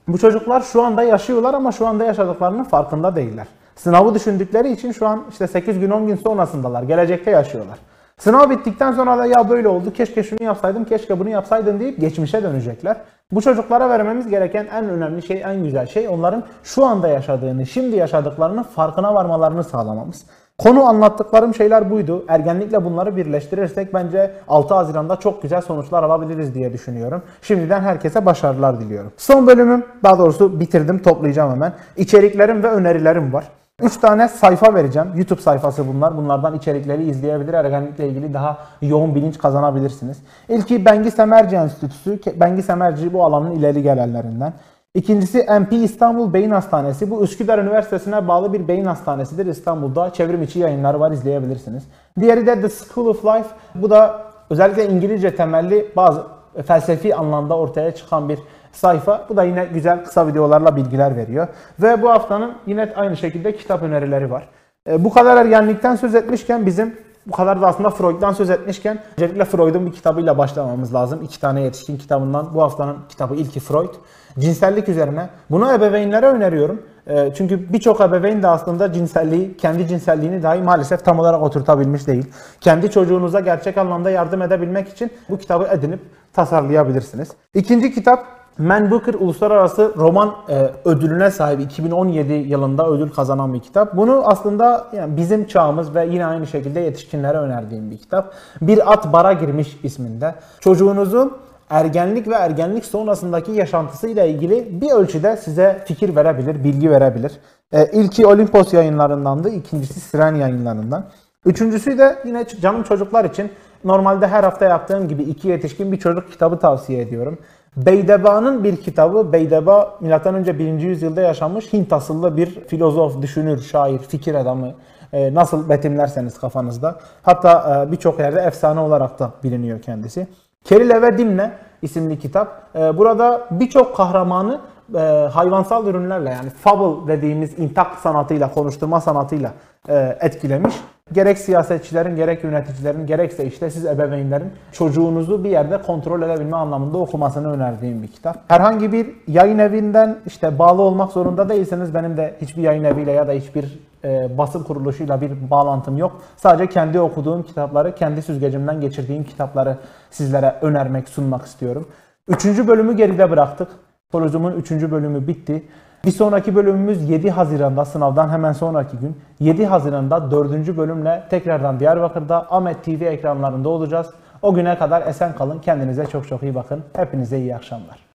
bu çocuklar şu anda yaşıyorlar ama şu anda yaşadıklarının farkında değiller. Sınavı düşündükleri için şu an işte 8 gün 10 gün sonrasındalar. Gelecekte yaşıyorlar. Sınav bittikten sonra da ya böyle oldu keşke şunu yapsaydım keşke bunu yapsaydım deyip geçmişe dönecekler. Bu çocuklara vermemiz gereken en önemli şey en güzel şey onların şu anda yaşadığını şimdi yaşadıklarının farkına varmalarını sağlamamız. Konu anlattıklarım şeyler buydu. Ergenlikle bunları birleştirirsek bence 6 Haziran'da çok güzel sonuçlar alabiliriz diye düşünüyorum. Şimdiden herkese başarılar diliyorum. Son bölümüm, daha doğrusu bitirdim, toplayacağım hemen. İçeriklerim ve önerilerim var. 3 tane sayfa vereceğim. YouTube sayfası bunlar. Bunlardan içerikleri izleyebilir. Ergenlikle ilgili daha yoğun bilinç kazanabilirsiniz. İlki Bengi Semerci Enstitüsü. Bengi Semerci bu alanın ileri gelenlerinden. İkincisi MP İstanbul Beyin Hastanesi. Bu Üsküdar Üniversitesi'ne bağlı bir beyin hastanesidir İstanbul'da. Çevrim içi yayınları var izleyebilirsiniz. Diğeri de The School of Life. Bu da özellikle İngilizce temelli bazı felsefi anlamda ortaya çıkan bir sayfa. Bu da yine güzel kısa videolarla bilgiler veriyor. Ve bu haftanın yine aynı şekilde kitap önerileri var. E, bu kadar ergenlikten söz etmişken bizim bu kadar da aslında Freud'dan söz etmişken öncelikle Freud'un bir kitabıyla başlamamız lazım. İki tane yetişkin kitabından. Bu haftanın kitabı ilki Freud. Cinsellik üzerine. Bunu ebeveynlere öneriyorum. E, çünkü birçok ebeveyn de aslında cinselliği, kendi cinselliğini dahi maalesef tam olarak oturtabilmiş değil. Kendi çocuğunuza gerçek anlamda yardım edebilmek için bu kitabı edinip tasarlayabilirsiniz. İkinci kitap Man Booker Uluslararası Roman e, ödülüne sahip 2017 yılında ödül kazanan bir kitap. Bunu aslında yani bizim çağımız ve yine aynı şekilde yetişkinlere önerdiğim bir kitap. Bir at bara girmiş isminde. Çocuğunuzun ergenlik ve ergenlik sonrasındaki yaşantısıyla ilgili bir ölçüde size fikir verebilir, bilgi verebilir. E, ilki Olimpos yayınlarındandı, ikincisi Siren yayınlarından. Üçüncüsü de yine canım çocuklar için normalde her hafta yaptığım gibi iki yetişkin bir çocuk kitabı tavsiye ediyorum. Beydeba'nın bir kitabı. Beydeba M.Ö. 1. yüzyılda yaşamış Hint asıllı bir filozof, düşünür, şair, fikir adamı. E, nasıl betimlerseniz kafanızda. Hatta e, birçok yerde efsane olarak da biliniyor kendisi. Kerile ve Dimle isimli kitap. Ee, Burada birçok kahramanı e, hayvansal ürünlerle yani fable dediğimiz intak sanatıyla, konuşturma sanatıyla e, etkilemiş. Gerek siyasetçilerin, gerek yöneticilerin, gerekse işte siz ebeveynlerin çocuğunuzu bir yerde kontrol edebilme anlamında okumasını önerdiğim bir kitap. Herhangi bir yayın evinden işte bağlı olmak zorunda değilseniz benim de hiçbir yayın eviyle ya da hiçbir e, basın kuruluşuyla bir bağlantım yok. Sadece kendi okuduğum kitapları, kendi süzgecimden geçirdiğim kitapları sizlere önermek, sunmak istiyorum. Üçüncü bölümü geride bıraktık. Kolozumun üçüncü bölümü bitti. Bir sonraki bölümümüz 7 Haziran'da sınavdan hemen sonraki gün 7 Haziran'da dördüncü bölümle tekrardan Diyarbakır'da Ahmet TV ekranlarında olacağız. O güne kadar esen kalın. Kendinize çok çok iyi bakın. Hepinize iyi akşamlar.